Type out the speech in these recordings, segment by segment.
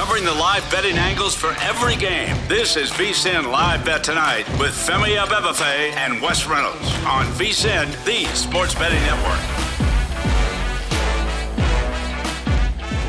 Covering the live betting angles for every game. This is VSIN Live Bet Tonight with Femi Abebefe and Wes Reynolds on VSIN, the sports betting network.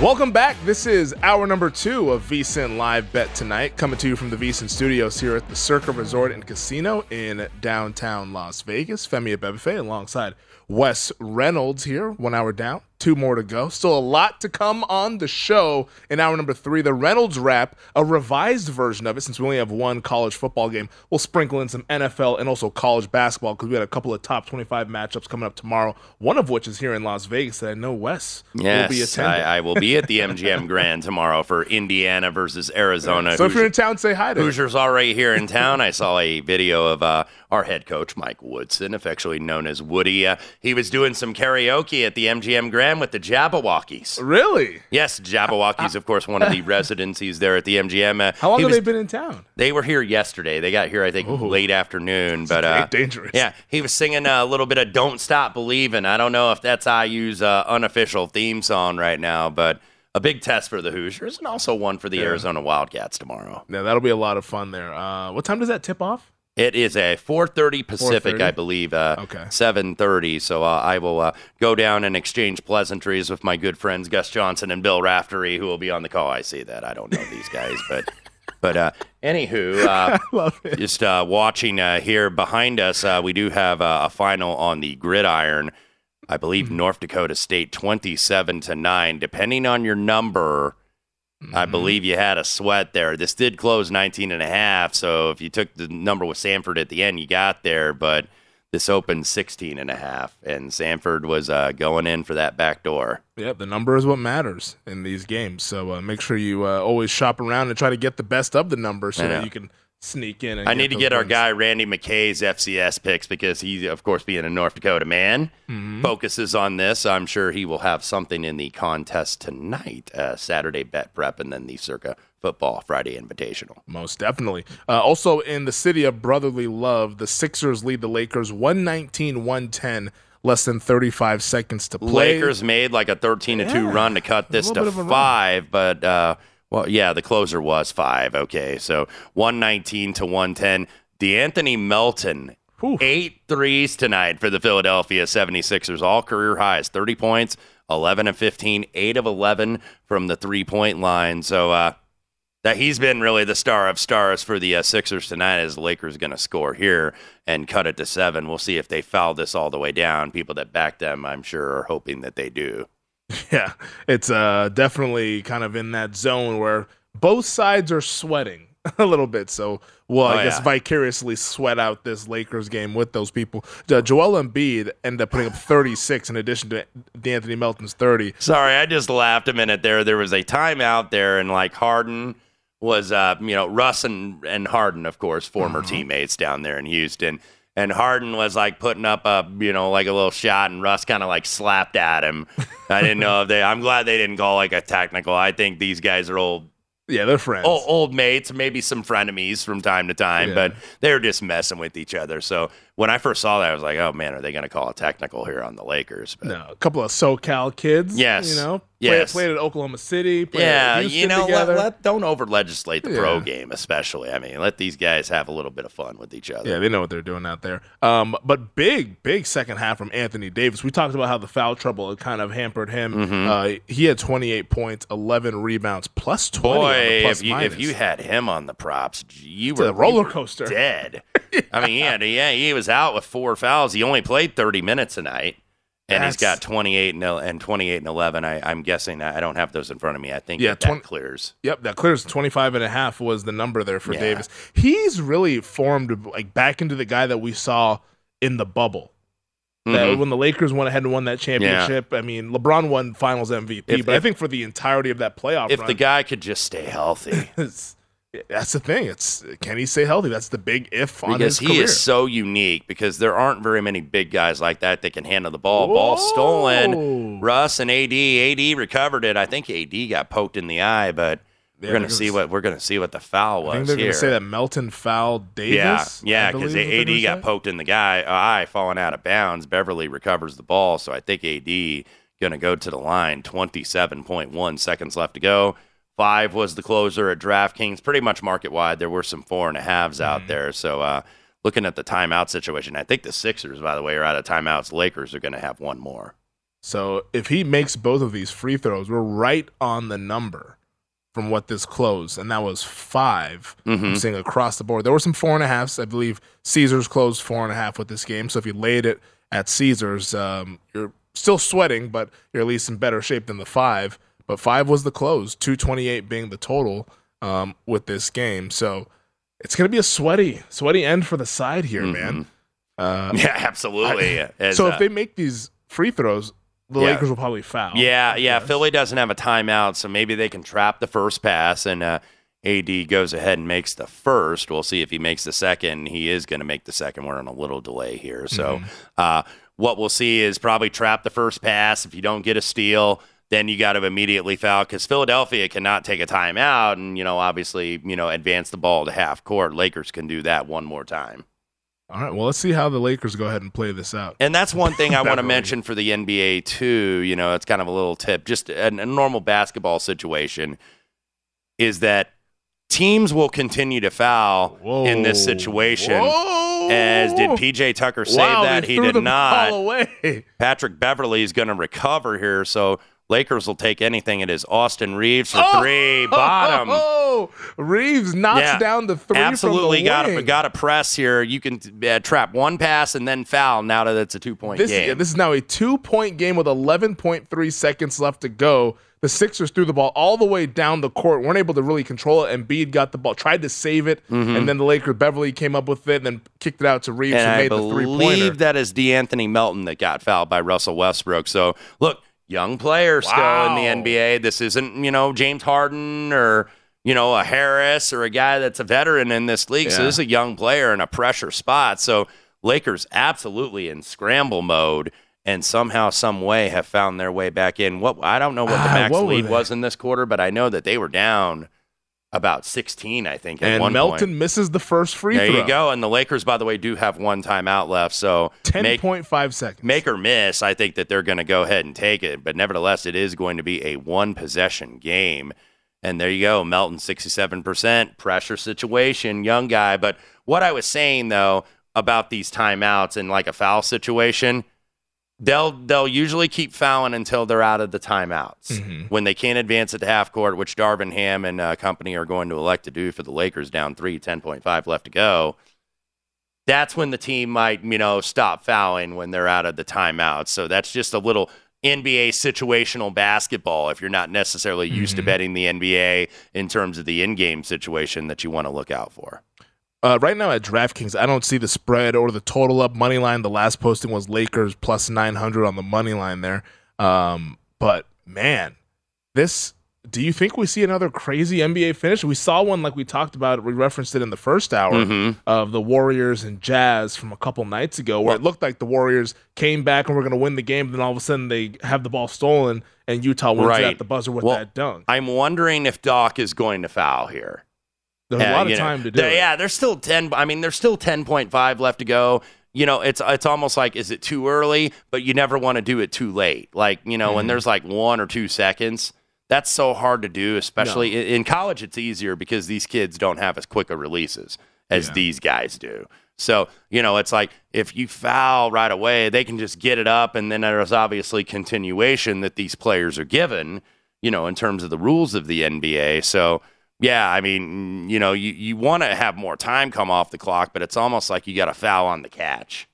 Welcome back. This is hour number two of VSIN Live Bet Tonight, coming to you from the VSIN studios here at the Circa Resort and Casino in downtown Las Vegas. Femi Abebefe alongside Wes Reynolds here, one hour down. Two more to go. Still a lot to come on the show in hour number three. The Reynolds wrap, a revised version of it, since we only have one college football game. We'll sprinkle in some NFL and also college basketball because we had a couple of top 25 matchups coming up tomorrow, one of which is here in Las Vegas that I know Wes yes, will be attending. I, I will be at the MGM Grand tomorrow for Indiana versus Arizona. So if you're in town, say hi to Hoosiers already here in town. I saw a video of uh, our head coach, Mike Woodson, affectionately known as Woody. Uh, he was doing some karaoke at the MGM Grand with the Jabbawockeez. Really? Yes, Jabbawockeez, of course, one of the residencies there at the MGM. Uh, How long have was- they been in town? They were here yesterday. They got here, I think, Ooh. late afternoon. But uh, dangerous. Yeah, he was singing a little bit of "Don't Stop Believing." I don't know if that's IU's uh, unofficial theme song right now, but a big test for the Hoosiers and also one for the Yeah. Arizona Wildcats tomorrow. Yeah, that'll be a lot of fun there. Uh, what time does that tip off? It is a 4:30 Pacific, 4:30? I believe. Uh, Okay. 7:30. So uh, I will uh, go down and exchange pleasantries with my good friends Gus Johnson and Bill Raftery, who will be on the call. I see that. I don't know these guys, but but uh, anywho, uh, just uh, watching uh, here behind us, uh, we do have uh, a final on the gridiron. I believe Mm-hmm. North Dakota State 27 to 9. Depending on your number, I Mm-hmm. believe you had a sweat there. This did close 19 and a half, so if you took the number with Samford at the end, you got there, but this opened 16 and a half and Samford was uh, going in for that back door. Yeah, the number is what matters in these games. So uh, make sure you uh, always shop around and try to get the best of the number so that you can sneak in. And I need to get our wins. guy Randy McKay's FCS picks because he, of course, being a North Dakota man, Mm-hmm. focuses on this. I'm sure he will have something in the contest tonight, uh, Saturday bet prep, and then the Circa Football Friday Invitational. Most definitely. Uh, also, in the city of brotherly love, the Sixers lead the Lakers 119 110, less than 35 seconds to play. Lakers made like a 13 to 2 run to cut this to bit run. five, but uh, well, yeah, the closer was five. Okay, so 119 to 110. De'Anthony Melton, Whew. eight threes tonight for the Philadelphia 76ers, all career highs 30 points, 11 and 15, 8 of 11 from the three point line. So, uh, that he's been really the star of stars for the uh, Sixers tonight. As the Lakers going to score here and cut it to seven. We'll see if they foul this all the way down. People that back them, I'm sure, are hoping that they do. Yeah, it's uh, definitely kind of in that zone where both sides are sweating a little bit. So we'll, I Oh, guess, yeah. vicariously sweat out this Lakers game with those people. Uh, Joel Embiid ended up putting up 36 in addition to De'Anthony Melton's 30. Sorry, I just laughed a minute there. There was a timeout there, and like Harden was, uh, you know, Russ and, and Harden, of course, former teammates down there in Houston. And Harden was like putting up a, you know, like a little shot, and Russ kind of like slapped at him. I didn't know if they. I'm glad they didn't call like a technical. I think these guys are old Yeah, they're friends. old, old mates, maybe some frenemies from time to time, Yeah. but they're just messing with each other. So when I first saw that, I was like, oh man, are they going to call a technical here on the Lakers? But No, a couple of SoCal kids. Yes. You know, Yes. Played, played at Oklahoma City. Yeah, you know, let, let, don't over legislate the pro game, especially. I mean, let these guys have a little bit of fun with each other. Yeah, they know what they're doing out there. Um, but big, big second half from Anthony Davis. We talked about how the foul trouble had kind of hampered him. Mm-hmm. Uh, he had 28 points, 11 rebounds, plus 20 on Boy, plus if you, if you had him on the props, you It's were a roller coaster. dead. I mean, he had, yeah, he was out with four fouls. He only played 30 minutes tonight, and he's got twenty eight and, and 28 and 11. I, I'm guessing I don't have those in front of me. I think Yeah, that, that 20 clears. Yep, that clears 25 and a half was the number there for Yeah. Davis. He's really formed like back into the guy that we saw in the bubble. That Mhm. when the Lakers went ahead and won that championship, I mean, LeBron won Finals MVP, If- but I think for the entirety of that playoff If run, the guy could just stay healthy. that's the thing. It's can he stay healthy? That's the big if on because his he career. is so unique because there aren't very many big guys like that that can handle the ball. Ball stolen. Russ and AD. AD recovered it. I think AD got poked in the eye, but Yeah, we're gonna see gonna- what we're gonna see what the foul I think was they're here. to say that Melton fouled Davis. yeah, yeah, because is what they're AD got poked in the guy uh, eye, falling out of bounds. Beverley recovers the ball, so I think AD gonna go to the line. Twenty-seven point one seconds left to go. Five was the closer at DraftKings, pretty much market wide. There were some four and a halves Mm-hmm. out there. So uh, looking at the timeout situation, I think the Sixers, by the way, are out of timeouts. Lakers are going to have one more. So if he makes both of these free throws, we're right on the number from what this closed, and that was 5 Mm-hmm. I'm saying across the board. There were some four and a halves. I believe Caesars closed four and a half with this game. So if you laid it at Caesars, um, you're still sweating, but you're at least in better shape than the five. But five was the close, 228 being the total um, with this game. So it's going to be a sweaty, sweaty end for the side here, man. Uh, Yeah, absolutely. As, so uh, if they make these free throws, the Yeah. Lakers will probably foul. Yeah, yeah. Philly doesn't have a timeout, so maybe they can trap the first pass, and uh, AD goes ahead and makes the first. We'll see if he makes the second. He is going to make the second. We're on a little delay here, so Mm-hmm. uh, what we'll see is probably trap the first pass. If you don't get a steal, then you got to immediately foul because Philadelphia cannot take a timeout, and you know, obviously, you know, advance the ball to half court. Lakers can do that one more time. All right. Well, let's see how the Lakers go ahead and play this out. And that's one thing I want to mention for the NBA too. You know, it's kind of a little tip. Just a, a normal basketball situation is that teams will continue to foul in this situation. Whoa. As did PJ Tucker say wow, that they he did not. Patrick Beverley is going to recover here, so Lakers will take anything. It is Austin Reaves for Oh! three, bottom. Oh, Reaves knocks Yeah, down the three. Absolutely from the got wing. got to press here. You can uh, trap one pass and then foul. Now that it's a two point This, game. yeah, this is now a two point game with 11.3 seconds left to go. The Sixers threw the ball all the way down the court, weren't able to really control it. Embiid got the ball, tried to save it, and then the Lakers, Beverley came up with it and then kicked it out to Reaves, Mm-hmm. and who I made the three pointer. believe that is De'Anthony Melton that got fouled by Russell Westbrook. So look, young player still Wow. in the NBA. This isn't you know James Harden or you know a Harris or a guy that's a veteran in this league. So this is a young player in a pressure spot. So Lakers absolutely in scramble mode. And somehow, some way, have found their way back in. What I don't know what the Ah, max what lead was in this quarter, but I know that they were down about 16. I think at and Melton point. misses the first free There throw. There you go. And the Lakers, by the way, do have one timeout left. So make, 10.5 seconds. make or miss, I think that they're going to go ahead and take it. But nevertheless, it is going to be a one possession game. And there you go. Melton, 67%, pressure situation, young guy. But what I was saying, though, about these timeouts and like a foul situation, they'll they'll usually keep fouling until they're out of the timeouts. Mm-hmm. When they can't advance at the half court, which Darvin Ham and uh, company are going to elect to do for the Lakers down three, 10.5 left to go. That's when the team might, you know, stop fouling when they're out of the timeouts. So that's just a little NBA situational basketball if you're not necessarily used to Mhm. betting the NBA in terms of the in-game situation that you want to look out for. Uh, right now at DraftKings, I don't see the spread or the total up money line. The last posting was Lakers plus 900 on the money line there. Um, but man, this. Do you think we see another crazy NBA finish? We saw one like we talked about. We referenced it in the first hour Mhm. of the Warriors and Jazz from a couple nights ago, where it looked like the Warriors came back and were going to win the game. Then all of a sudden they have the ball stolen, and Utah wins Right. at the buzzer with Well, that dunk. I'm wondering if Doc is going to foul here. There's a Yeah, lot of know, time to do it. Yeah, there's still ten. I mean, there's still ten point five left to go. You know, it's it's almost like is it too early? But you never want to do it too late. Like you know, when Mhm. there's like one or two seconds, that's so hard to do. Especially in, in college, it's easier because these kids don't have as quick a releases as Yeah. these guys do. So you know, it's like if you foul right away, they can just get it up, and then there's obviously continuation that these players are given. You know, in terms of the rules of the NBA. So yeah, I mean, you know, you, you want to have more time come off the clock, but it's almost like you got a foul on the catch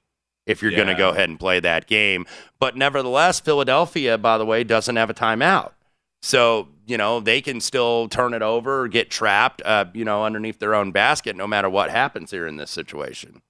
if you're going to go ahead and play that game. But nevertheless, Philadelphia, by the way, doesn't have a timeout. So, you know, they can still turn it over or get trapped, uh, you know, underneath their own basket no matter what happens here in this situation.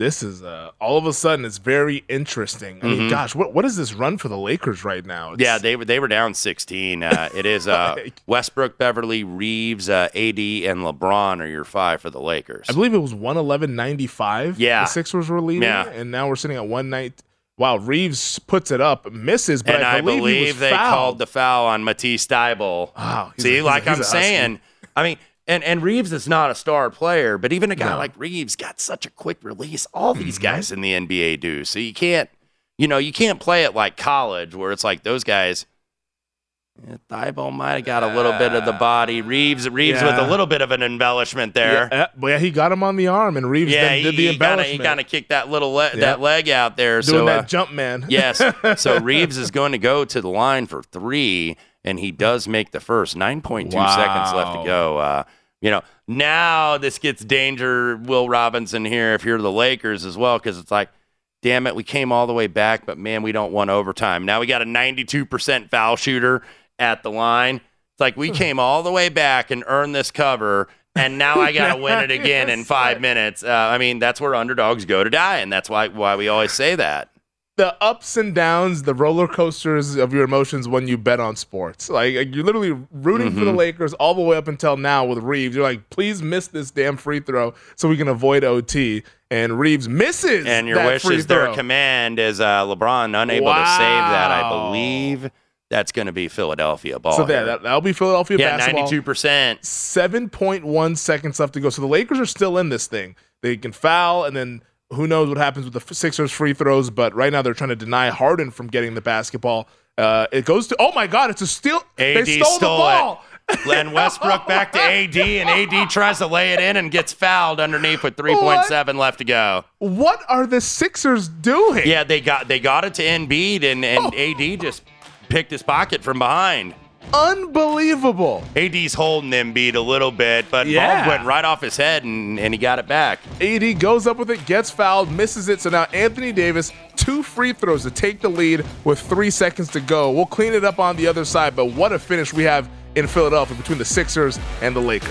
This is uh, all of a sudden it's very interesting. I mean, Mhm. gosh, what what is this run for the Lakers right now? It's, Yeah, they were they were down 16. Uh, it is uh, Westbrook, Beverley, Reaves, uh, AD, and LeBron are your five for the Lakers. I believe it was one eleven ninety five. Yeah. the Sixers were leading, Yeah. and now we're sitting at one night. Wow, Reaves puts it up, misses, but and I believe, they fouled. called the foul on Matisse Thybulle. Wow, See, a- like I'm saying, I mean, and, and Reaves is not a star player, but even a guy No. like Reaves got such a quick release. All these Mm-hmm. guys in the NBA do. So you can't, you know, you can't play it like college where it's like those guys. Yeah, Thybulle might have got a little bit of the body. Reaves, Reaves with a little bit of an embellishment there. Yeah, uh, yeah, he got him on the arm, and Reaves Yeah, he, did the he kinda, embellishment, he kind of kicked that little le- Yeah. that leg out there. doing so, that uh, jump man. Yes. So Reaves is going to go to the line for three, and he does make the first. 9.2 seconds left to go. Uh, you know, now this gets danger, Will Robinson here, if you're the Lakers as well, because it's like, damn it, we came all the way back, but man, we don't want overtime. Now we got a 92% foul shooter at the line. It's like we came all the way back and earned this cover. And now I got to win it again in five minutes. Uh, I mean, that's where underdogs go to die, and that's why why we always say that. The ups and downs, the roller coasters of your emotions when you bet on sports. Like like, you're literally rooting for the Mhm. Lakers all the way up until now with Reaves. You're like, please miss this damn free throw so we can avoid OT. And Reaves misses. And your that wish free is their throw. command is uh, LeBron unable to save that. I believe that's going to be Philadelphia ball. So that, that'll be Philadelphia yeah, basketball. ninety-two percent. 7.1 seconds left to go. So the Lakers are still in this thing. They can foul, and then who knows what happens with the Sixers free throws. But right now they're trying to deny Harden from getting the basketball. Uh, it goes to, oh my God, it's a steal. AD they stole, stole the ball. Len Westbrook back to AD, and AD tries to lay it in and gets fouled underneath with three point seven left to go. What are the Sixers doing? Yeah, they got they got it to Embiid, and and Oh. AD just picked his pocket from behind. Unbelievable. AD's holding Embiid a little bit, but Yeah. ball went right off his head, and, and he got it back. AD goes up with it, gets fouled, misses it. So now Anthony Davis, two free throws to take the lead with three seconds to go. We'll clean it up on the other side, but what a finish we have in Philadelphia between the Sixers and the Lakers.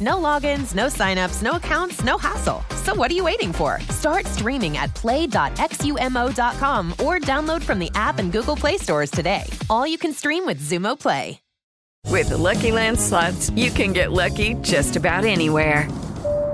No logins, no signups, no accounts, no hassle. So what are you waiting for? Start streaming at play.xumo.com or download from the app and Google Play stores today. All you can stream with Xumo Play. With the Lucky Land slots, you can get lucky just about anywhere.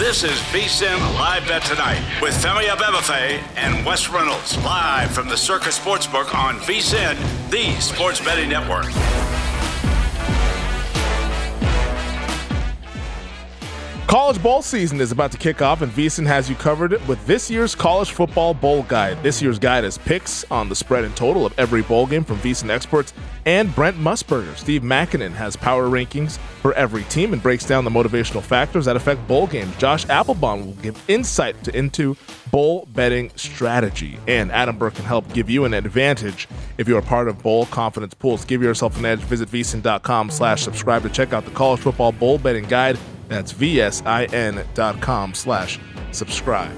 This is VSIN Live Bet Tonight with Femi Abebefe and Wes Reynolds live from the Circa Sportsbook on VSIN, the sports betting network. College bowl season is about to kick off, and VSIN has you covered with this year's college football bowl guide. This year's guide is picks on the spread and total of every bowl game from VSIN experts and Brent Musburger. Steve Makinen has power rankings for every team and breaks down the motivational factors that affect bowl games. Josh Applebaum will give insight to, into bowl betting strategy, and Adam Burke can help give you an advantage if you are part of bowl confidence pools. Give yourself an edge. Visit VSIN.com slash subscribe to check out the college football bowl betting guide. That's vsin.com slash subscribe.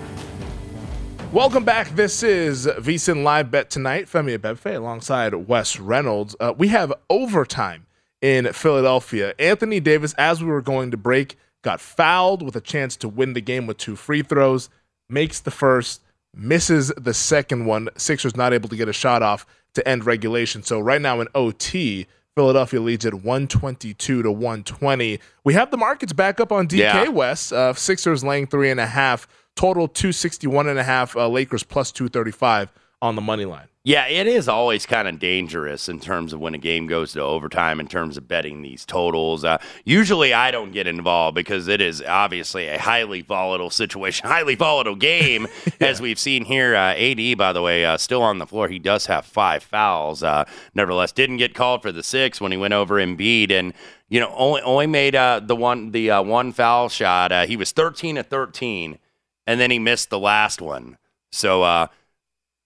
Welcome back. This is VSIN Live Bet Tonight. Femi Abebefe alongside Wes Reynolds. Uh, we have overtime in Philadelphia. Anthony Davis, as we were going to break, got fouled with a chance to win the game with two free throws, makes the first, misses the second one. Sixers not able to get a shot off to end regulation. So right now in OT, Philadelphia leads at 122 to 120. We have the markets back up on DK Yeah. West. Uh, Sixers laying three and a half. Total 261 and a half. Uh, Lakers plus 235 on the money line. Yeah, it is always kind of dangerous in terms of when a game goes to overtime in terms of betting these totals. Uh, usually I don't get involved because it is obviously a highly volatile situation, highly volatile game, as we've seen here. Uh, AD, by the way, uh, still on the floor. He does have five fouls. Uh, nevertheless, didn't get called for the six when he went over Embiid and. You know, only only made uh, the one the uh, one foul shot. Uh, he was thirteen to thirteen, and then he missed the last one. So uh,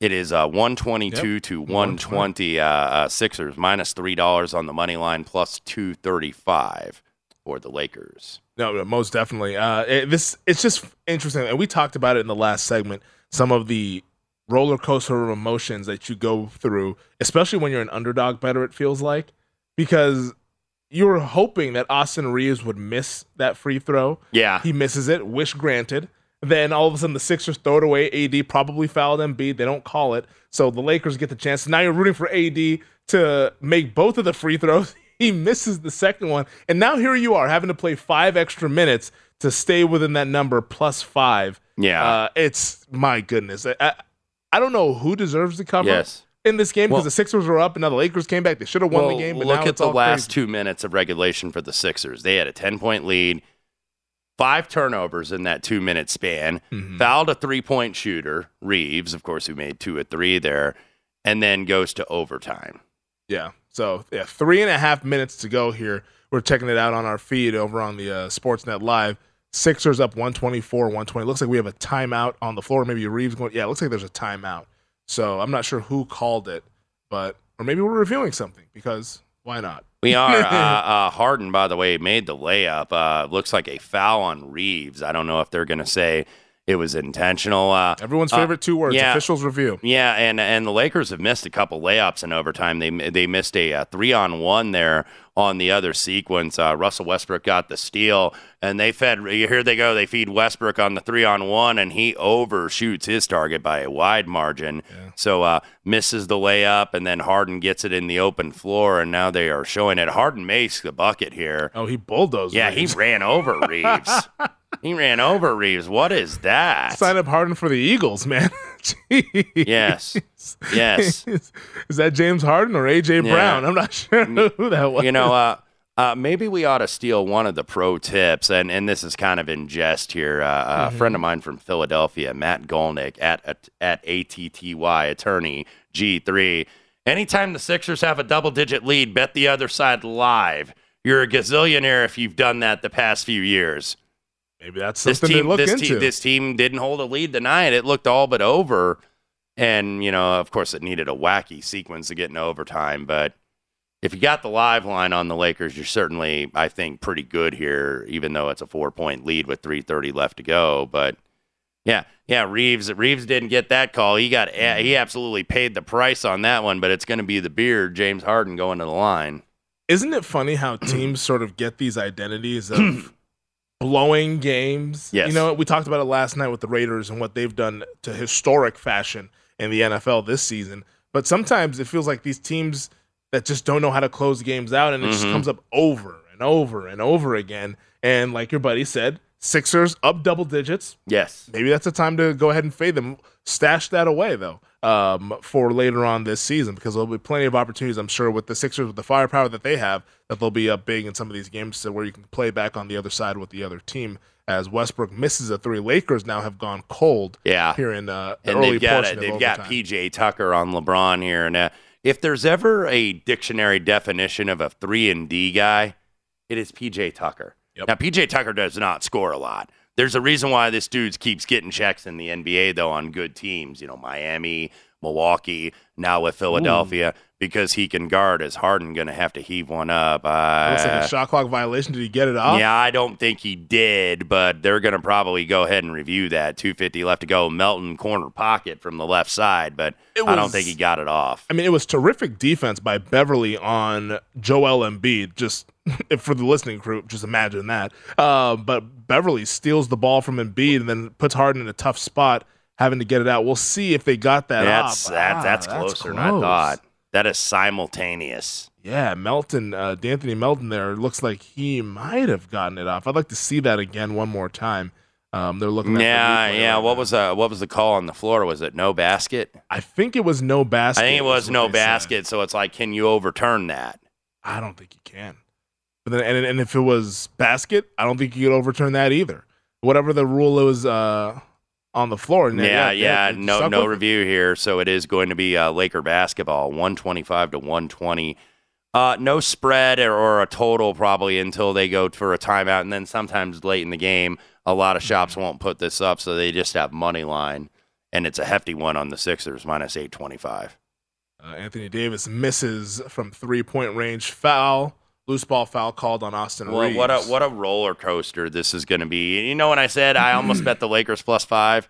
it is uh, 122 Yep. to 120 uh, uh, Sixers minus three dollars on the money line plus 235 for the Lakers. No, no, most definitely. Uh, it, this it's just interesting, and we talked about it in the last segment. Some of the roller coaster of emotions that you go through, especially when you're an underdog better. It feels like because you were hoping that Austin Reaves would miss that free throw. Yeah. he misses it. Wish granted. Then all of a sudden the Sixers throw it away. AD probably fouled Embiid. They don't call it, so the Lakers get the chance. Now you're rooting for AD to make both of the free throws. He misses the second one, and now here you are having to play five extra minutes to stay within that number plus five. Yeah. uh, it's my goodness. I, I, I don't know who deserves the cover Yes. in this game because Well- the Sixers were up and now the Lakers came back. They should have won Well, the game, but look at the last crazy. two minutes of regulation for the Sixers. They had a 10 point lead, five turnovers in that two minute span, Mm-hmm. fouled a three point shooter, Reaves, of course, who made two at three there, and then goes to overtime. Yeah. So yeah, three and a half minutes to go here. We're checking it out on our feed over on the uh, Sportsnet Live. Sixers up 124, 120. Looks like we have a timeout on the floor. Maybe Reaves going. Yeah, it looks like there's a timeout. So I'm not sure who called it, but or maybe we're reviewing something because why not? We are. uh, uh, Harden, by the way, made the layup. Uh, looks like a foul on Reaves. I don't know if they're going to say it was intentional. Uh, Everyone's uh, favorite two words: yeah. officials review. Yeah, and and the Lakers have missed a couple layups in overtime. They they missed a, uh three on one there on the other sequence. Uh, Russell Westbrook got the steal, and they fed. Here they go. They feed Westbrook on the three on one, and he overshoots his target by a wide margin. So uh, misses the layup, and then Harden gets it in the open floor, and now they are showing it. Harden makes the bucket here. Oh, he bulldozed. Yeah, Reaves. he ran over Reaves. he ran over Reaves. What is that? Sign up Harden for the Eagles, man. Yes. Yes. Is that James Harden or AJ Yeah. Brown? I'm not sure who that was. You know, uh, uh, maybe we ought to steal one of the pro tips, and, and this is kind of in jest here. Uh, A friend of mine from Philadelphia, Matt Golnick, at at, at ATTY attorney G3. Anytime the Sixers have a double digit lead, bet the other side live. You're a gazillionaire if you've done that the past few years. Maybe that's This team, to look this into. team, this team didn't hold a lead tonight. It looked all but over, and you know, of course, it needed a wacky sequence to get into overtime. But if you got the live line on the Lakers, you're certainly, I think, pretty good here, even though it's a four point lead with 3:30 left to go. But yeah, yeah, Reaves Reaves didn't get that call. He got eh, he absolutely paid the price on that one. But it's going to be the beard, James Harden, going to the line. Isn't it funny how teams sort of get these identities of blowing games? Yes. You know, we talked about it last night with the Raiders and what they've done to historic fashion in the NFL this season. But sometimes it feels like these teams that just don't know how to close games out and it just Mhm. comes up over and over and over again. And like your buddy said, Sixers up double digits. Yes. Maybe that's the time to go ahead and fade them. Stash that away though um, for later on this season because there'll be plenty of opportunities. I'm sure with the Sixers with the firepower that they have that they'll be up big in some of these games to where you can play back on the other side with the other team. As Westbrook misses a three, Lakers now have gone cold. Yeah. here in uh, the and early they've got portion it. They've got. PJ Tucker on LeBron here, and uh, if there's ever a dictionary definition of a three and D guy, it is PJ Tucker. Now PJ Tucker does not score a lot. There's a reason why this dude keeps getting checks in the NBA though on good teams. You know, Miami, Milwaukee, now with Philadelphia, because he can guard. Is Harden going to have to heave one up? Uh, Looks like a shot clock violation. Did he get it off? yeah, I don't think he did, but they're going to probably go ahead and review that. 250 left to go. Melton corner pocket from the left side, but It I don't think he got it off. I mean, it was terrific defense by Beverley on Joel Embiid. Just if for the listening group, just imagine that. Uh, but Beverley steals the ball from Embiid and then puts Harden in a tough spot, having to get it out. We'll see if they got that That's off. that, Ah, that's closer than I thought. That is simultaneous. Yeah, Melton, uh, De'Anthony Melton there looks like he might have gotten it off. I'd like to see that again one more time. Um, they're looking Yeah, yeah. right What now. was uh, what was the call on the floor? Was it no basket? I think it was no basket. I think it was no basket. So it's like, can you overturn that? I don't think you can. But then, and, and if it was basket, I don't think you could overturn that either. Whatever the rule was uh, on the floor. and Yeah, yeah. they no, no with review here. So it is going to be uh, Laker basketball, one twenty-five to one twenty. Uh, no spread or, or a total probably until they go for a timeout, and then sometimes late in the game, a lot of shops won't put this up, so they just have money line, and it's a hefty one on the Sixers minus eight twenty-five. Uh, Anthony Davis misses from three point range. Foul, loose ball foul called on Austin Well, Reaves. what a what a roller coaster this is going to be. You know, when I said I almost bet the Lakers plus five,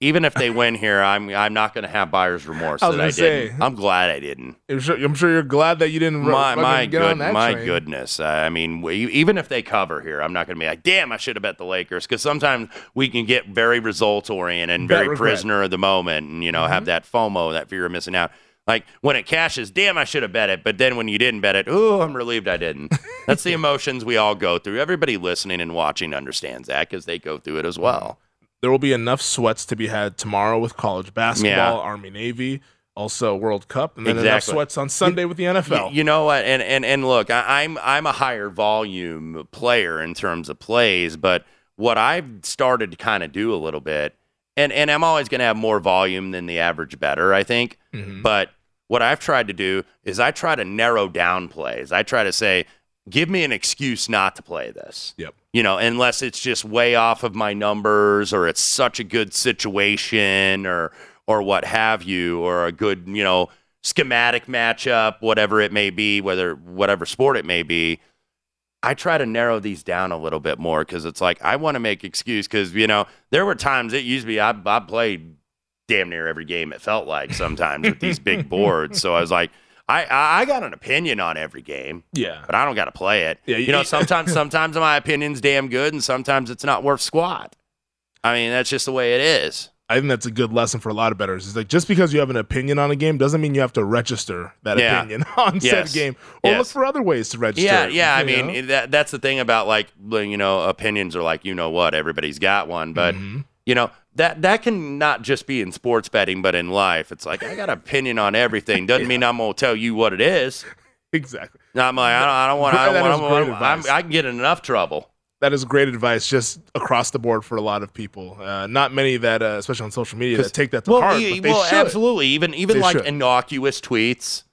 even if they win here, I'm I'm not going to have buyer's remorse I was that I gonna say. didn't. I'm glad I didn't. I'm sure, I'm sure you're glad that you didn't My my good my train. goodness. I mean, we, even if they cover here, I'm not going to be like, damn, I should have bet the Lakers because sometimes we can get very results oriented and Bet very regret. prisoner of the moment, and you know have mm-hmm. that FOMO, that fear of missing out. Like when it cashes, damn, I should have bet it. But then when you didn't bet it, oh, I'm relieved I didn't. That's the emotions we all go through. Everybody listening and watching understands that because they go through it as well. There will be enough sweats to be had tomorrow with college basketball, Yeah. Army Navy, also World Cup, and then enough Exactly. sweats on Sunday with the NFL. You, you know what? And and and look, I, I'm I'm a higher volume player in terms of plays, but what I've started to kind of do a little bit, and and I'm always going to have more volume than the average better, I think. Mhm. But what I've tried to do is I try to narrow down plays. I try to say, give me an excuse not to play this. Yep. You know, unless it's just way off of my numbers or it's such a good situation or or what have you or a good, you know, schematic matchup, whatever it may be, whether whatever sport it may be. I try to narrow these down a little bit more because it's like I want to make excuse because you know there were times it used to be I, I played damn near every game it felt like sometimes with these big boards. So I was like, I, I got an opinion on every game. Yeah. But I don't got to play it. Yeah, you know, sometimes sometimes my opinion's damn good and sometimes it's not worth squat. I mean, that's just the way it is. I think that's a good lesson for a lot of bettors. It's like just because you have an opinion on a game doesn't mean you have to register that Yeah. opinion on Yes. said game or look for other ways to register. Yeah, yeah. I mean, know? that that's the thing about like you know opinions are like you know what everybody's got one, but Mm-hmm. You know that that can not just be in sports betting, but in life. It's like I got an opinion on everything. Doesn't mean I'm gonna tell you what it is. exactly. No, I'm like I don't, I want. I, That don't want, advice. I can get in enough trouble. that is great advice just across the board for a lot of people. Uh, not many that, uh, especially on social media, that take that to well, heart. but they well, should. absolutely. Even even They like should. innocuous tweets,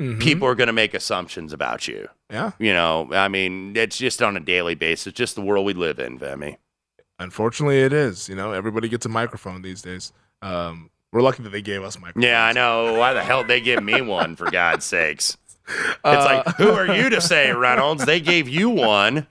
Mhm. people are going to make assumptions about you. Yeah. You know, I mean, it's just on a daily basis. Just the world we live in, Femi. Unfortunately, it is. You know, everybody gets a microphone these days. Um, we're lucky that they gave us microphones. Yeah, I know. Why the hell they give me one for God's sakes? It's Uh, like, who are you to say, Reynolds? They gave you one.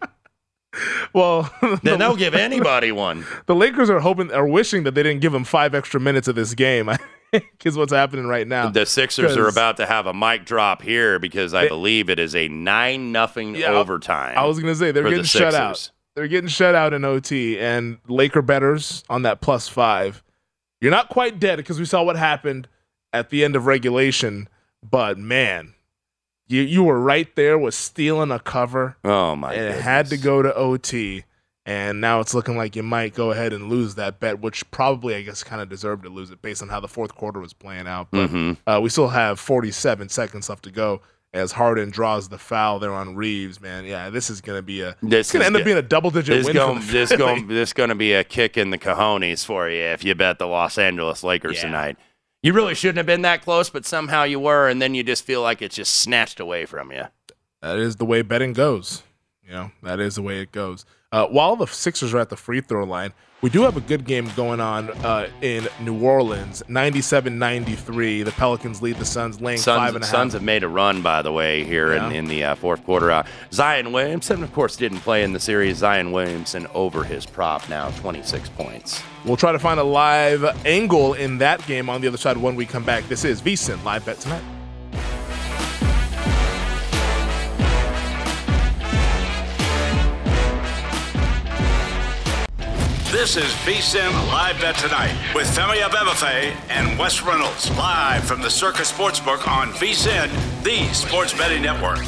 Well, Then they'll give anybody one. the Lakers are hoping, are wishing that they didn't give them five extra minutes of this game. I think is what's happening right now. The Sixers are about to have a mic drop here because I They- believe it is a nine nothing Yeah, overtime. I was going to say they're for the getting shut out. They're getting shut out in OT, and Laker betters on that plus five. You're not quite dead because we saw what happened at the end of regulation, but man, you you were right there with stealing a cover, Oh my! and it had to go to OT. And now it's looking like you might go ahead and lose that bet, which probably I guess kind of deserved to lose it based on how the fourth quarter was playing out. But Mhm. uh, we still have 47 seconds left to go as Harden draws the foul there on Reaves. Man, yeah, this is going to be a This it's going to is end up being a double digit This win. the this going this going to be a kick in the cojones for you if you bet the Los Angeles Lakers Yeah. tonight. You really shouldn't have been that close, but somehow you were, and then you just feel like it's just snatched away from you. That is the way betting goes. You know, that is the way it goes. Uh, while the Sixers are at the free throw line, we do have a good game going on uh, in New Orleans. 97-93. The Pelicans lead the Suns, laying Suns, five and a half. Suns have made a run, by the way, here in, Yeah. in the uh, fourth quarter. Uh, Zion Williamson, of course, didn't play in the series. Zion Williamson over his prop now, 26 points. We'll try to find a live angle in that game on the other side when we come back. This is VSIN Live Bet Tonight. This is VSIN Live Bet Tonight with Femi Abebefe and Wes Reynolds live from the Circa Sportsbook on VSIN, the sports betting network.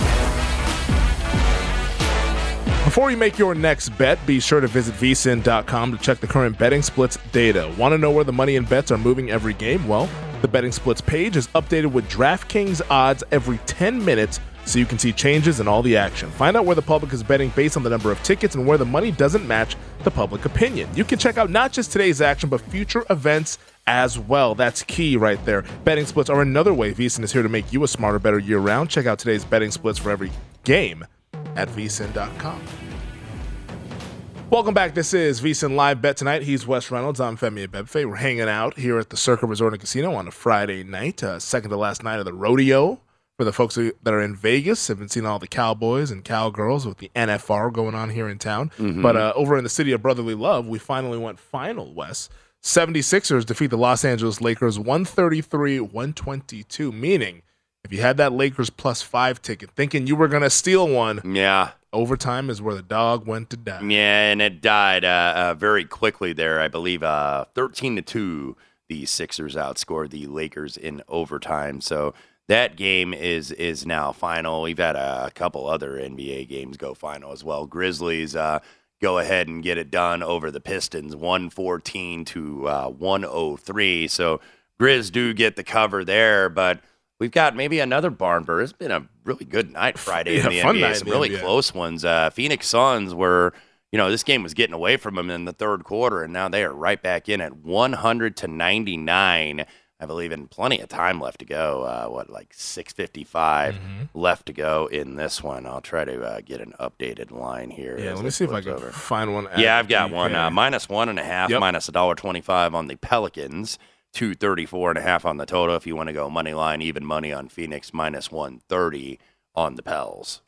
Before you make your next bet, be sure to visit vsin.com to check the current betting splits data. Want to know where the money and bets are moving every game? Well, the betting splits page is updated with DraftKings odds every 10 minutes so you can see changes in all the action. Find out where the public is betting based on the number of tickets and where the money doesn't match the public opinion. You can check out not just today's action, but future events as well. That's key right there. Betting splits are another way VSIN is here to make you a smarter, better year round. Check out today's betting splits for every game at vsin.com. Welcome back. This is VSIN Live Bet Tonight. He's Wes Reynolds. I'm Femi Abebefe. We're hanging out here at the Circa Resort and Casino on a Friday night, uh, second to last night of the rodeo. For the folks that are in Vegas, have been seeing all the cowboys and cowgirls with the NFR going on here in town. Mhm. But uh, over in the city of brotherly love, we finally went final, Wes. 76ers defeat the Los Angeles Lakers 133 122, meaning if you had that Lakers plus five ticket thinking you were going to steal one, Yeah. overtime is where the dog went to die. Yeah, and it died uh, uh, very quickly there. I believe uh, 13 to 2, the Sixers outscored the Lakers in overtime. So that game is is now final. We've had a, couple other NBA games go final as well. Grizzlies uh, go ahead and get it done over the Pistons, 114 to uh, 103. So Grizz do get the cover there, but we've got maybe another barn burner. It's been a really good night Friday Yeah, in the fun NBA. Some the really NBA. close ones. Uh, Phoenix Suns were, you know, this game was getting away from them in the third quarter, and now they are right back in at 100 to 99. I believe in plenty of time left to go. Uh, what, like 6:55 Mm-hmm. left to go in this one. I'll try to uh, get an updated line here. Yeah, let me see if I can over. find one. Yeah, I've got one. Uh, minus one and a half, Yep. minus a dollar twenty-five on the Pelicans. Two thirty-four and a half on the total. If you want to go money line, even money on Phoenix, minus one thirty on the Pels.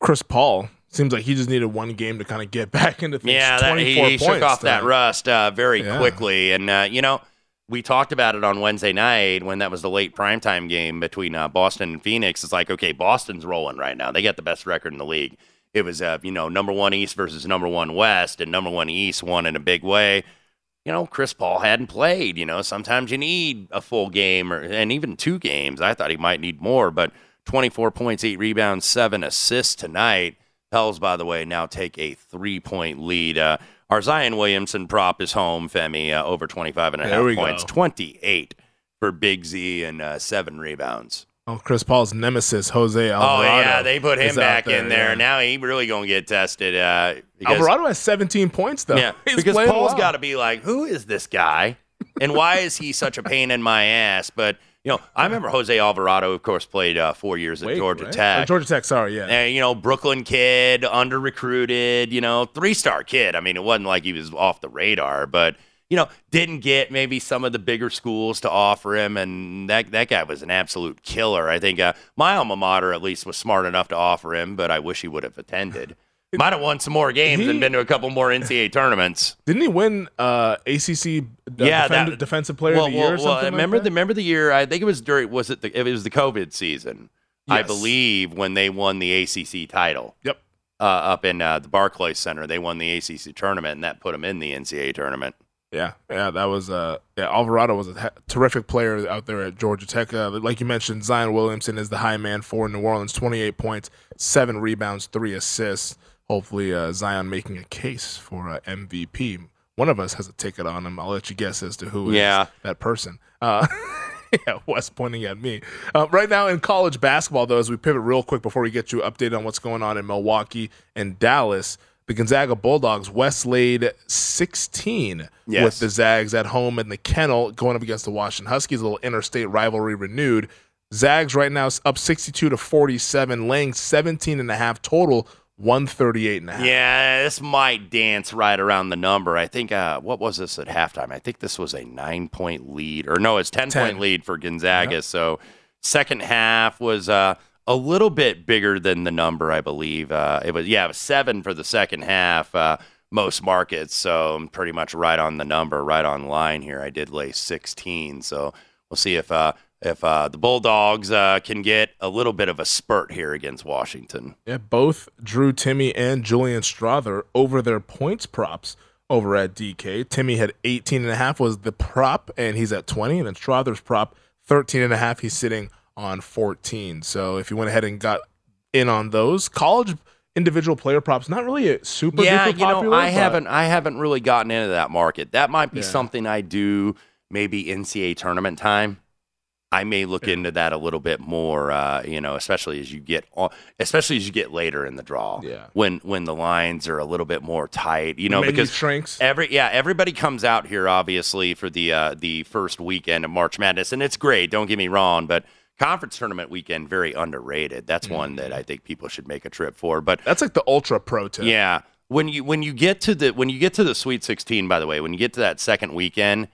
Chris Paul seems like he just needed one game to kind of get back into things. Yeah, that, he, 24 he shook points off that rust uh, very Yeah. quickly. And, uh, you know, we talked about it on Wednesday night when that was the late primetime game between uh, Boston and Phoenix. It's like, okay, Boston's rolling right now. They got the best record in the league. It was, uh, you know, number one East versus number one West, and number one East won in a big way. You know, Chris Paul hadn't played. You know, sometimes you need a full game or and even two games. I thought he might need more, but 24 points, eight rebounds, seven assists tonight. Pels, by the way, now take a three point lead. Uh, our Zion Williamson prop is home, Femi, uh, over 25 and a There half we go. points, 28 for Big Z and uh, seven rebounds. Oh, Chris Paul's nemesis, Jose Oh, yeah, they put him back in there. yeah. Now he really going to get tested. Uh, because- Alvarado has 17 points, though. Yeah, He's because Paul's well. got to be like, who is this guy, and why is he such a pain in my ass? But you know, I remember Jose Alvarado, of course, played uh, four years at Wake, Georgia right? Tech. Uh, Georgia Tech, sorry, yeah. And, you know, Brooklyn kid, under recruited, you know, three star kid. I mean, it wasn't like he was off the radar, but you know, didn't get maybe some of the bigger schools to offer him, and that that guy was an absolute killer. I think uh, my alma mater at least was smart enough to offer him, but I wish he would have attended. Might have won some more games and been to a couple more NCAA tournaments. Didn't he win uh, ACC uh, yeah, defend- that, defensive player well, of the year well, or well, something? like remember that? the remember the year? I think it was during was it the it was the COVID season. I believe when they won the ACC title. Yep. Uh, up in uh, the Barclays Center, they won the ACC tournament, and that put them in the NCAA tournament. Yeah, yeah, that was uh, yeah. Alvarado was a terrific player out there at Georgia Tech. Uh, like you mentioned, Zion Williamson is the high man for New Orleans. Twenty-eight points, seven rebounds, three assists. Hopefully, uh, Zion making a case for uh, MVP. One of us has a ticket on him. I'll let you guess as to who Yeah. that person. Uh, yeah, Wes pointing at me. Uh, right now in college basketball, though, as we pivot real quick before we get you updated on what's going on in Milwaukee and Dallas, the Gonzaga Bulldogs, Wes laid 16 Yes. with the Zags at home in the kennel going up against the Washington Huskies. A little interstate rivalry renewed. Zags right now is up 62 to 47, laying 17 and a half total, 138 and a half. Yeah, this might dance right around the number. I think uh, what was this at halftime? I think this was a nine point lead, or no, it's ten, 10. point lead for Gonzaga. Yep. So second half was uh, a little bit bigger than the number, I believe. Uh, it was yeah, it was seven for the second half. Uh, most markets, so I'm pretty much right on the number, right on line here. I did lay 16, so we'll see if uh, if uh, the Bulldogs uh, can get a little bit of a spurt here against Washington. Yeah, both Drew Timme and Julian Strawther over their points props over at DK. Timme had 18 and a half was the prop and he's at 20 and then Strawther's prop 13 and a half he's sitting on 14. So if you went ahead and got in on those college individual player props not really a super yeah, duper you know. I but- haven't I haven't really gotten into that market. That might be Yeah. something I do maybe NCAA tournament time. I may look into that a little bit more, uh, you know, especially as you get, on, especially as you get later in the draw. Yeah. When when the lines are a little bit more tight, you know, menu because shrinks. every yeah everybody comes out here obviously for the uh, the first weekend of March Madness, and it's great. Don't get me wrong, but conference tournament weekend very underrated. That's one that I think people should make a trip for. But That's like the ultra pro tip. yeah. When you when you get to the when you get to the Sweet 16, by the way, when you get to that second weekend,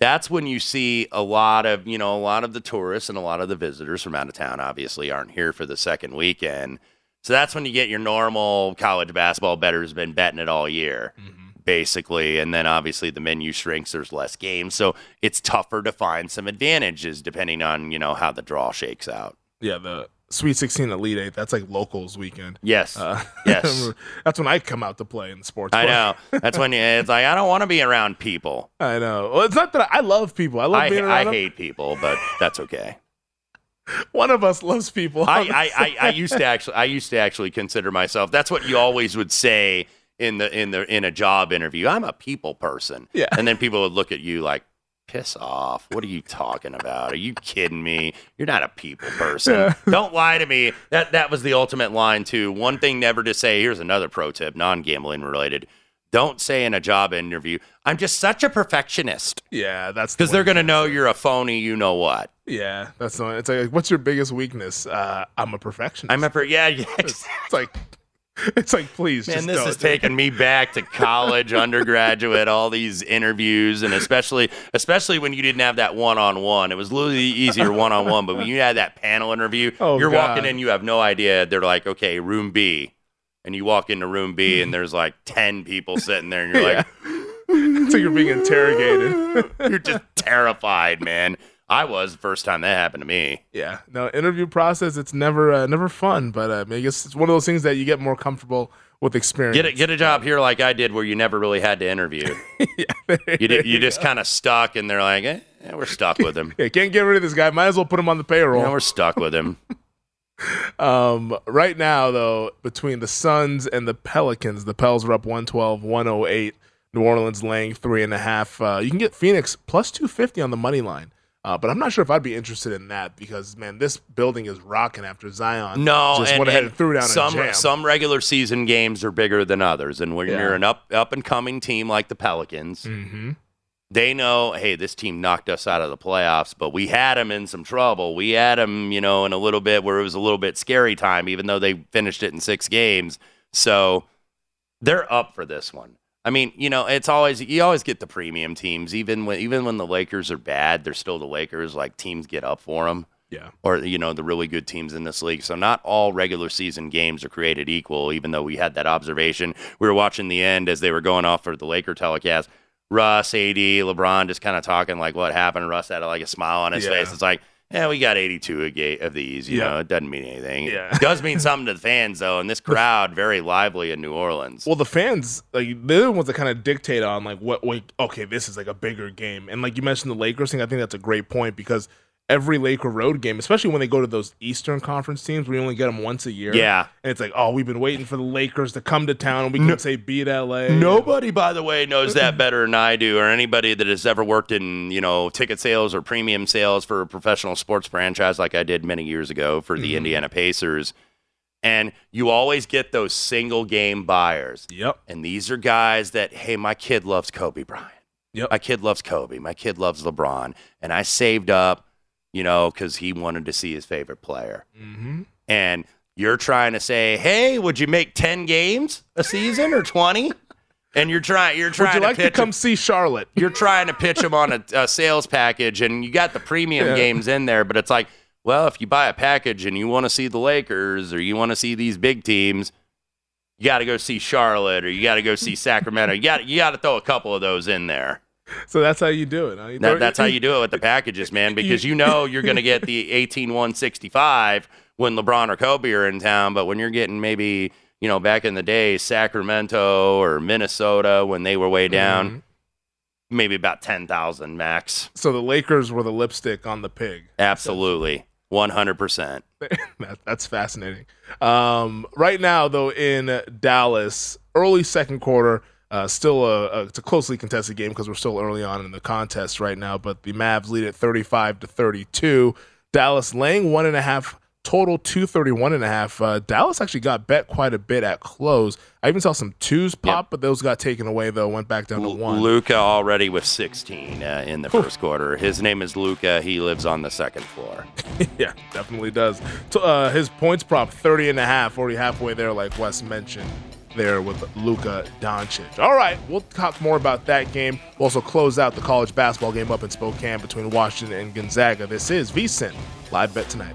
that's when you see a lot of you know a lot of the tourists and a lot of the visitors from out of town. Obviously, aren't here for the second weekend. So that's when you get your normal college basketball bettors been betting it all year, mm-hmm. basically. And then obviously the menu shrinks. There's less games, so it's tougher to find some advantages depending on you know how the draw shakes out. Yeah, the Sweet 16 Elite 8, that's like locals weekend. Yes. Uh, Yes. that's when I come out to play in the sports. I know. That's when you, it's like I don't want to be around people. I know. Well, it's not that I, I love people. I love I, being I around them. hate people, but that's okay. One of us loves people. I, I, I, I used to actually I used to actually consider myself. That's what you always would say in the in the in a job interview. I'm a people person. Yeah. And then people would look at you like, piss off. What are you talking about? Are you kidding me? You're not a people person. Yeah. Don't lie to me. That that was the ultimate line too. One thing never to say. Here's another pro tip, non-gambling related. Don't say in a job interview, I'm just such a perfectionist. yeah, that's the Because they're going to know you're a phony, you know what. Yeah, that's the one. It's like, what's your biggest weakness? Uh, I'm a perfectionist. I'm a per- yeah, yeah. It's like, it's like, please. Man, just this don't. is taking me back to college, undergraduate, all these interviews, and especially especially when you didn't have that one on one. It was a little easier one on one, but when you had that panel interview, Oh, you're God. walking in, you have no idea. They're like, okay, room B. and you walk into room B and there's like 10 people sitting there and you're like, so you're being interrogated. you're just terrified, man. I was the first time that happened to me. Yeah, no interview process. It's never uh, never fun, but uh, I guess it's one of those things that you get more comfortable with experience. Get a, get a job here like I did, where you never really had to interview. yeah, you did, you just kind of stuck, and they're like, eh, yeah, "We're stuck with him. yeah, can't get rid of this guy. Might as well put him on the payroll. Yeah, we're stuck with him." um, right now, though, between the Suns and the Pelicans, the Pels are up 112, 108. New Orleans laying three and a half. Uh, you can get Phoenix plus 250 on the money line. Uh, but I'm not sure if I'd be interested in that because man, this building is rocking after Zion. No, just and, went ahead and and threw down some a jam. some regular season games are bigger than others, and when Yeah. you're an up up and coming team like the Pelicans, Mhm. they know, hey, this team knocked us out of the playoffs, but we had them in some trouble. We had them, you know, in a little bit where it was a little bit scary time, even though they finished it in six games. So they're up for this one. I mean, you know, it's always you always get the premium teams, even when even when the Lakers are bad, they're still the Lakers. Like teams get up for them. Yeah. Or you know the really good teams in this league. So not all regular season games are created equal. Even though we had that observation, we were watching the end as they were going off for the Laker telecast. Russ, AD, LeBron, just kind of talking like what happened. Russ had like a smile on his Yeah. face. It's like, yeah, we got 82 of these. You Yeah. know, it doesn't mean anything. Yeah. It does mean something to the fans though, and this crowd very lively in New Orleans. Well, the fans, like they're the ones that kind of dictate on like what. Wait, okay, this is like a bigger game, and like you mentioned the Lakers thing. I think that's a great point because every Laker road game, especially when they go to those Eastern Conference teams, we only get them once a year. Yeah. and it's like, oh, we've been waiting for the Lakers to come to town, and we can say beat LA. Nobody, by the way, knows that better than I do, or anybody that has ever worked in, you know, ticket sales or premium sales for a professional sports franchise like I did many years ago for the Mhm. Indiana Pacers. And you always get those single game buyers. Yep. And these are guys that, hey, my kid loves Kobe Bryant. Yep. My kid loves Kobe. My kid loves LeBron. And I saved up, you know, because he wanted to see his favorite player. Mm-hmm. And you're trying to say, hey, would you make 10 games a season or 20? And you're trying, you're trying Would you like to to come see Charlotte? you're trying to pitch them on a, a sales package and you got the premium Yeah. games in there, but it's like, well, if you buy a package and you want to see the Lakers or you want to see these big teams, you got to go see Charlotte or you got to go see Sacramento. You got you got to throw a couple of those in there. So that's how you do it. huh? You That, that's how you do it with the packages, man, because you know you're going to get the 18 165 when LeBron or Kobe are in town, but when you're getting maybe, you know, back in the day, Sacramento or Minnesota when they were way down, maybe about 10,000 max. So the Lakers were the lipstick on the pig. Absolutely. 100%. that, that's fascinating. Um, right now, though, in Dallas, early second quarter, uh, still a, a it's a closely contested game because we're still early on in the contest right now. But the Mavs lead at 35 to 32. Dallas laying one and a half. Total 231 and a half. Uh, Dallas actually got bet quite a bit at close. I even saw some twos pop, but those got taken away though. Went back down to one. Luka already with 16 uh, in the first quarter. His name is Luka. He lives on the second floor. yeah, definitely does. So, uh, his points prop 30 and a half, already halfway there, like Wes mentioned there with Luka Doncic. All right, we'll talk more about that game. We'll also close out the college basketball game up in Spokane between Washington and Gonzaga. This is VSIN live bet tonight.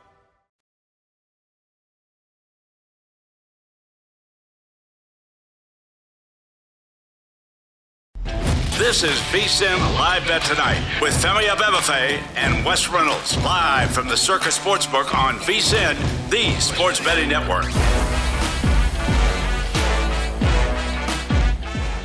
This is VSIN Live Bet Tonight with Femi Abebefe and Wes Reynolds live from the Circa Sportsbook on VSIN, the sports betting network.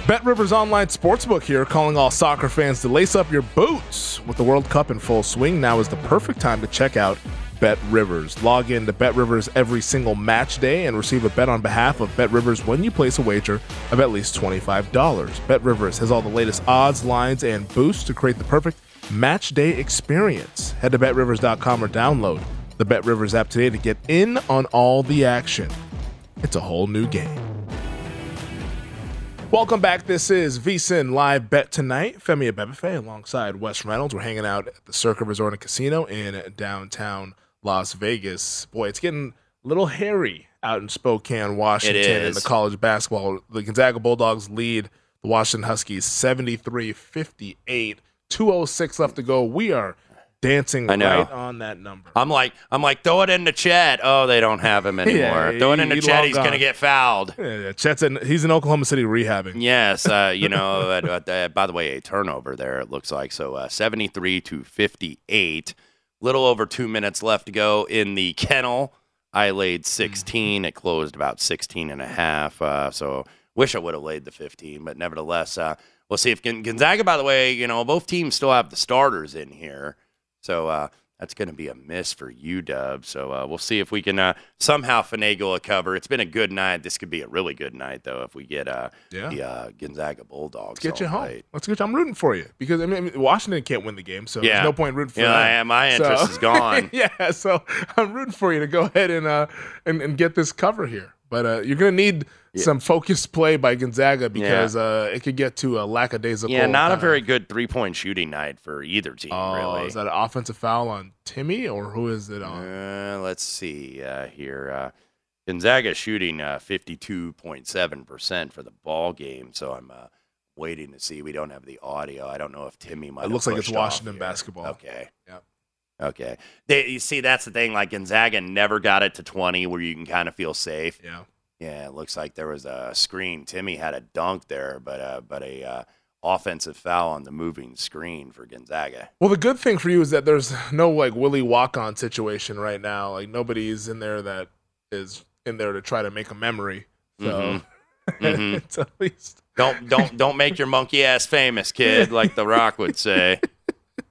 Bet Rivers Online Sportsbook here, calling all soccer fans to lace up your boots. With the World Cup in full swing, now is the perfect time to check out Bet Rivers. Log in to Bet Rivers every single match day and receive a bet on behalf of Bet Rivers when you place a wager of at least $25. Bet Rivers has all the latest odds, lines, and boosts to create the perfect match day experience. Head to betrivers.com or download the Bet Rivers app today to get in on all the action. It's a whole new game. Welcome back. This is VSIN Live Bet Tonight. Femi Abebefe alongside Wes Reynolds. We're hanging out at the Circa Resort and Casino in downtown Las Vegas. Boy, it's getting a little hairy out in Spokane, Washington, in the college basketball. The Gonzaga Bulldogs lead the Washington Huskies 73 58. 206 left to go. We are dancing right on that number. I'm like, I'm like, throw it in the chat. Oh, they don't have him anymore. Yeah, throw it in the he- he chat. gonna get fouled. Yeah, yeah, Chet's in, he's in Oklahoma City rehabbing. Yes, uh, you know. uh, by the way, a turnover there. It looks like so. Uh, Seventy-three to fifty-eight. Little over two minutes left to go in the kennel. I laid 16. It closed about 16 and a half. Uh, so wish I would have laid the 15, but nevertheless, uh, we'll see if Gonzaga. By the way, you know both teams still have the starters in here, so uh, that's going to be a miss for you, Dub. So uh, we'll see if we can uh, somehow finagle a cover. It's been a good night. This could be a really good night though if we get uh, Yeah. the uh, Gonzaga Bulldogs. Let's get you home. night. Let's get you. I'm rooting for you because I mean, Washington can't win the game, so Yeah. there's no point rooting for Yeah, them. my interest So- is gone. yeah, so I'm rooting for you to go ahead and uh and, and get this cover here. But uh, you're gonna need some focused play by Gonzaga because uh, it could get to a lackadaisical. Yeah, not a very good three point shooting night for either team, Oh, really. is that an offensive foul on Timme or who is it on? Uh, let's see uh, here. Uh, Gonzaga shooting uh, 52.7% for the ball game, so I'm uh, waiting to see. We don't have the audio. I don't know if Timme might It looks like it's Washington basketball. Okay. Yep. Okay. They, you see, that's the thing. Like Gonzaga never got it to 20 where you can kind of feel safe. Yeah. Yeah, it looks like there was a screen. Timme had a dunk there, but uh, but a uh, offensive foul on the moving screen for Gonzaga. Well, the good thing for you is that there's no like Willie walk on situation right now. Like nobody's in there that is in there to try to make a memory. So Mhm. Mhm. it's at least Don't don't don't make your monkey ass famous, kid, like The Rock would say.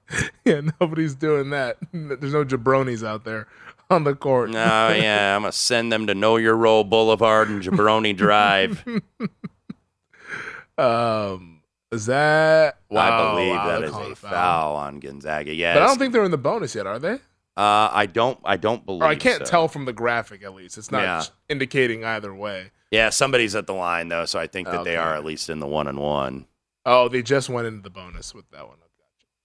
yeah, nobody's doing that. There's no jabronis out there on the court. No, yeah, I'm gonna send them to Know Your Role Boulevard and Jabroni Drive. um, is that? I Wow, believe wow, that is a foul on Gonzaga. Yeah, But I don't think they're in the bonus yet, are they? Uh, I don't. I don't believe. Or I can't so. tell from the graphic at least. It's not Yeah. indicating either way. Yeah, somebody's at the line though, so I think that they are at least in the one and one. Oh, they just went into the bonus with that one.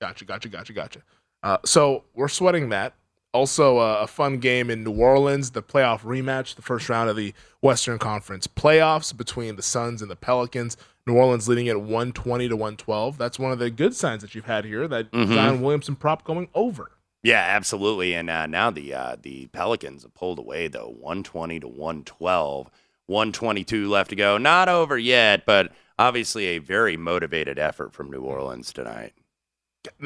Gotcha, gotcha, gotcha, gotcha. Uh, so we're sweating that. Also, uh, a fun game in New Orleans, the playoff rematch, the first round of the Western Conference playoffs between the Suns and the Pelicans. New Orleans leading at 120 to 112. That's one of the good signs that you've had here. That Mhm. Zion Williamson prop going over. Yeah, absolutely. And uh, now the uh, the Pelicans have pulled away though, one twenty to one twelve. 122 left to go. Not over yet, but obviously a very motivated effort from New Orleans tonight.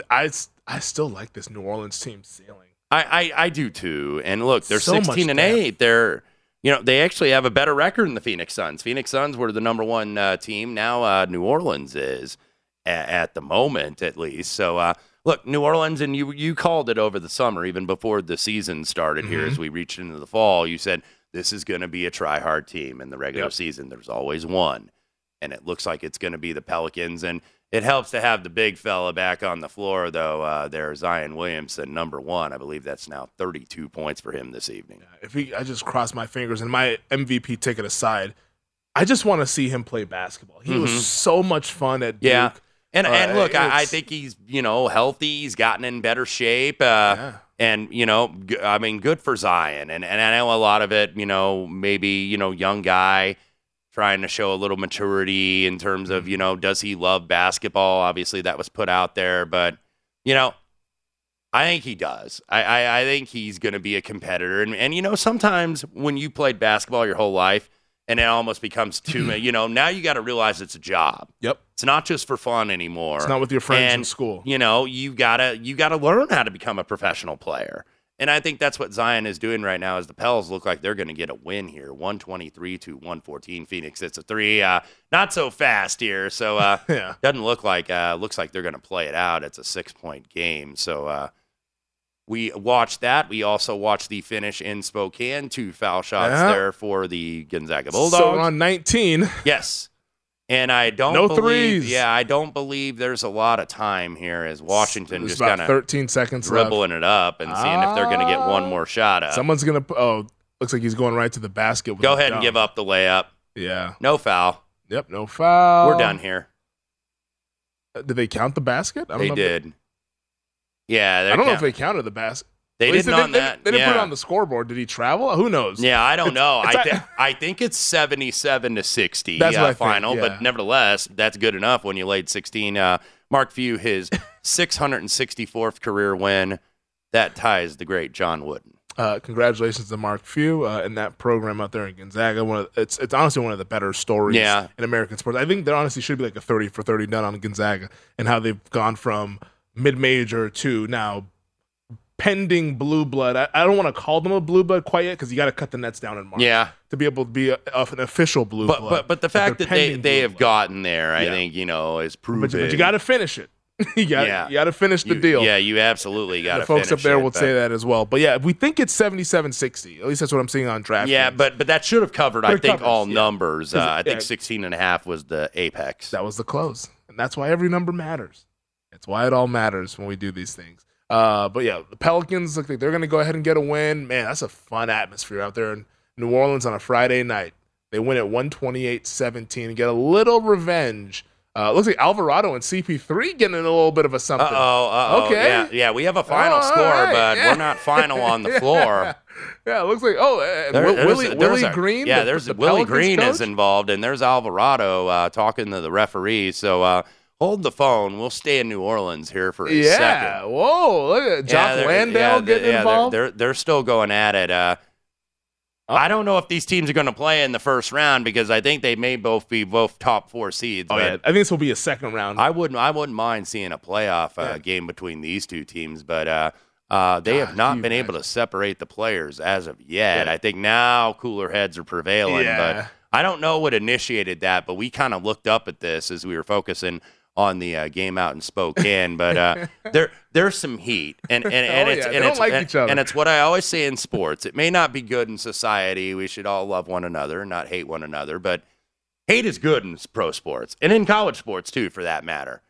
I, I still like this New Orleans team ceiling. I, I, I do too. And look, they're So 16 and depth. 8. They're you know, they actually have a better record than the Phoenix Suns. Phoenix Suns were the number one uh, team. Now uh, New Orleans is at, at the moment, at least. So uh, look, New Orleans, and you you called it over the summer, even before the season started here, Mhm. as we reached into the fall. You said this is going to be a try hard team in the regular Yep. season. There's always one, and it looks like it's going to be the Pelicans. And it helps to have the big fella back on the floor, though. Uh, there, Zion Williamson, number one. I believe that's now 32 points for him this evening. If he, I just cross my fingers and my MVP ticket aside, I just want to see him play basketball. He Mhm. was so much fun at Duke. Yeah. And Uh, and look, I, I think he's you know healthy. He's gotten in better shape. Uh, And you know, g- I mean, good for Zion. And and I know a lot of it. You know, maybe you know, young guy trying to show a little maturity in terms of you know, does he love basketball? Obviously, that was put out there, but you know. I think he does. I, I, I think he's going to be a competitor. And, and, you know, sometimes when you played basketball your whole life and it almost becomes too, many you know, now you got to realize it's a job. Yep. It's not just for fun anymore. It's not with your friends in school. You know, you gotta you gotta learn how to become a professional player. And I think that's what Zion is doing right now. Is the Pels look like they're going to get a win here, one twenty three to one fourteen. Phoenix it's a three, uh, not so fast here. So uh, Yeah. doesn't look like uh, looks like they're going to play it out. It's a six point game. So uh, we watched that. We also watched the finish in Spokane. Two foul shots Yeah. there for the Gonzaga Bulldogs. So on 19. Yes. And I don't No believe, threes. yeah, I don't believe there's a lot of time here as Washington There's just kind of 13 seconds left. dribbling it up and seeing if they're going to get one more shot up. Someone's gonna. Oh, looks like he's going right to the basket. Go ahead and give up the layup. Yeah. No foul. Yep. No foul. We're done here. Uh, Did they count the basket? I don't They know did. Yeah, I don't know if they counted the basket. They didn't on they, that, They, didn't put it on the scoreboard. Did he travel? Who knows? Yeah, I don't know. It's- I, it's- thi- I think it's 77 to 60 That's uh, I think, final, yeah. but nevertheless, that's good enough when you laid 16. Uh, Mark Few, his 664th career win, that ties the great John Wooden. Uh, congratulations to Mark Few uh, in that program out there in Gonzaga. One of, it's it's honestly one of the better stories Yeah. in American sports. I think there honestly should be like a thirty for thirty done on Gonzaga and how they've gone from mid major to now pending blue blood. I, I don't want to call them a blue blood quite yet because you got to cut the nets down in March. Yeah. to be able to be a, of an official blue But blood. but but the fact that they they have gotten there, I Yeah. think you know is proven. but, you- but you got to finish it. you got Yeah. you got to finish the You- deal. Yeah, you absolutely got to. the folks up there it, will but- say that as well. But yeah, we think it's 77-60. At least that's what I'm seeing on draft. Yeah, but but that should have covered. I But think covers, all yeah. numbers. Uh, I think yeah. 16 and a half was the apex. That was the close. And that's why every number matters. That's why it all matters when we do these things. Uh, but yeah, the Pelicans look like they're going to go ahead and get a win. Man, that's a fun atmosphere out there in New Orleans on a Friday night. They win at 128-17 and get a little revenge. Uh, looks like Alvarado and CP3 getting a little bit of a something. Uh oh. Uh oh. Okay. Yeah, yeah. We have a final Oh, score, right, but yeah. we're not final on the floor. Yeah, it looks like oh, uh, There- Willie, Willie a- Green. Yeah, the- there's the Willie Pelicans Green is involved, and there's Alvarado uh, talking to the referee. So uh, hold the phone. We'll stay in New Orleans here for a Yeah. second. Whoa, look at Jock they're- Landale yeah, getting yeah, involved. They're, they're they're still going at it. Uh, I don't know if these teams are going to play in the first round because I think they may both be both top four seeds. oh yeah, I think this will be a second round. I wouldn't I wouldn't mind seeing a playoff uh, game between these two teams, but uh, uh, they have not been able to separate the players as of yet. Yeah. I think now cooler heads are prevailing, Yeah. but I don't know what initiated that. But we kind of looked up at this as we were focusing on the uh, game out and spoke in Spokane. but uh, there there's some heat, and and, and Oh, it's yeah, and it's like and, and it's what I always say in sports. It may not be good in society. We should all love one another, and not hate one another, but hate is good in pro sports and in college sports too, for that matter.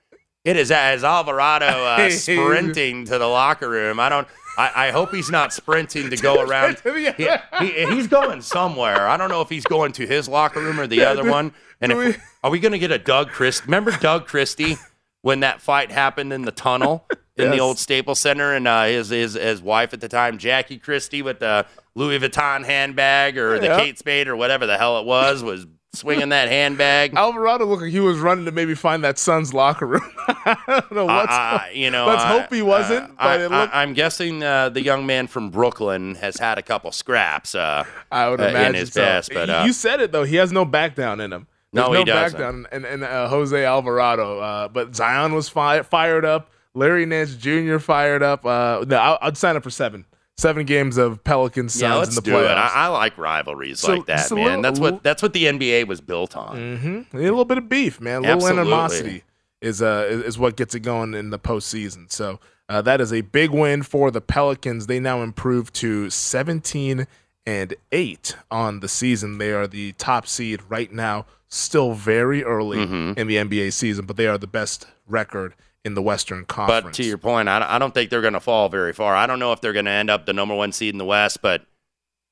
It is as Alvarado uh, sprinting to the locker room. I don't. I, I hope he's not sprinting to go around. He, he- he's going somewhere. I don't know if he's going to his locker room or the other one. And if, are we going to get a Doug Christie? Remember Doug Christie when that fight happened in the tunnel in the old Staples Center, and uh, his his his wife at the time, Jackie Christie, with the Louis Vuitton handbag or the Yeah. Kate Spade or whatever the hell it was, was swinging that handbag. Alvarado looked like he was running to maybe find that son's locker room. I don't know what's. Uh, you know, let's I- hope he wasn't. uh, I, it looked. Am guessing uh, the young man from Brooklyn has had a couple scraps. Uh, I would uh, imagine in his so. past, but uh, you said it though. He has no back down in him. No, There's he doesn't. down in, in uh, Jose Alvarado. Uh, but Zion was fi- fired up. Larry Nance Jr. fired up. Uh, no, I, would sign up for seven. Seven games of Pelicans Suns yeah, let's in the do playoffs. It. I, I like rivalries So- like that, man. little- that's what that's what the NBA was built on. Mm-hmm. A little bit of beef, man. A little animosity is uh is, is what gets it going in the postseason. So uh, that is a big win for the Pelicans. They now improve to 17 and eight on the season. They are the top seed right now. Still very early Mm-hmm. in the NBA season, but they are the best record in the Western Conference. But to your point, I, I don't think they're going to fall very far. I don't know if they're going to end up the number one seed in the West, but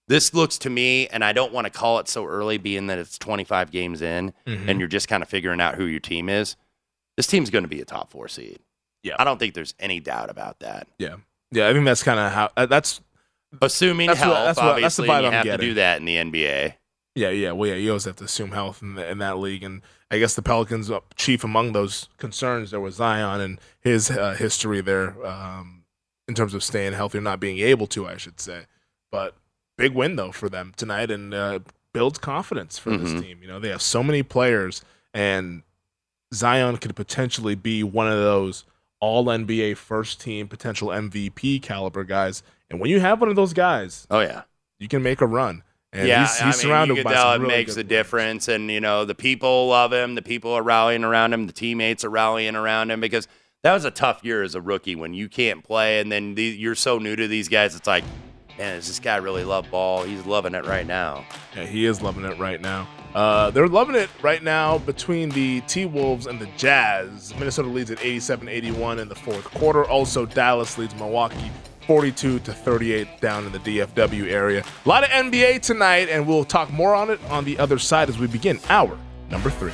this looks to me, and I don't want to call it so early, being that it's 25 games in Mhm. and you're just kind of figuring out who your team is. This team's going to be a top four seed. Yeah. I don't think there's any doubt about that. yeah, yeah, I think that's kind of how uh, that's Assuming That's what- health, that's what- that's the obviously, vibe you I'm have getting. to do that in the NBA. Yeah, yeah, well, yeah. You always have to assume health in, the, in that league, and I guess the Pelicans, uh, chief among those concerns, there was Zion and his uh, history there um, in terms of staying healthy or not being able to, I should say. But big win though for them tonight, and uh, builds confidence for this Mhm. team. You know, they have so many players, and Zion could potentially be one of those All NBA first team potential MVP caliber guys. And when you have one of those guys, oh yeah, you can make a run. And yeah, he's, he's I mean, surrounded you tell it really makes a difference, and you know the people love him. The people are rallying around him. The teammates are rallying around him because that was a tough year as a rookie when you can't play, and then the, you're so new to these guys. It's like, man, does this guy really love ball? He's loving it right now. Yeah, he is loving it right now. Uh, they're loving it right now between the T Wolves and the Jazz. Minnesota leads at 87 81 in the fourth quarter. Also, Dallas leads Milwaukee 42 to 38 down in the DFW area. A lot of NBA tonight, and we'll talk more on it on the other side as we begin hour number three.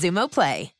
Xumo Play.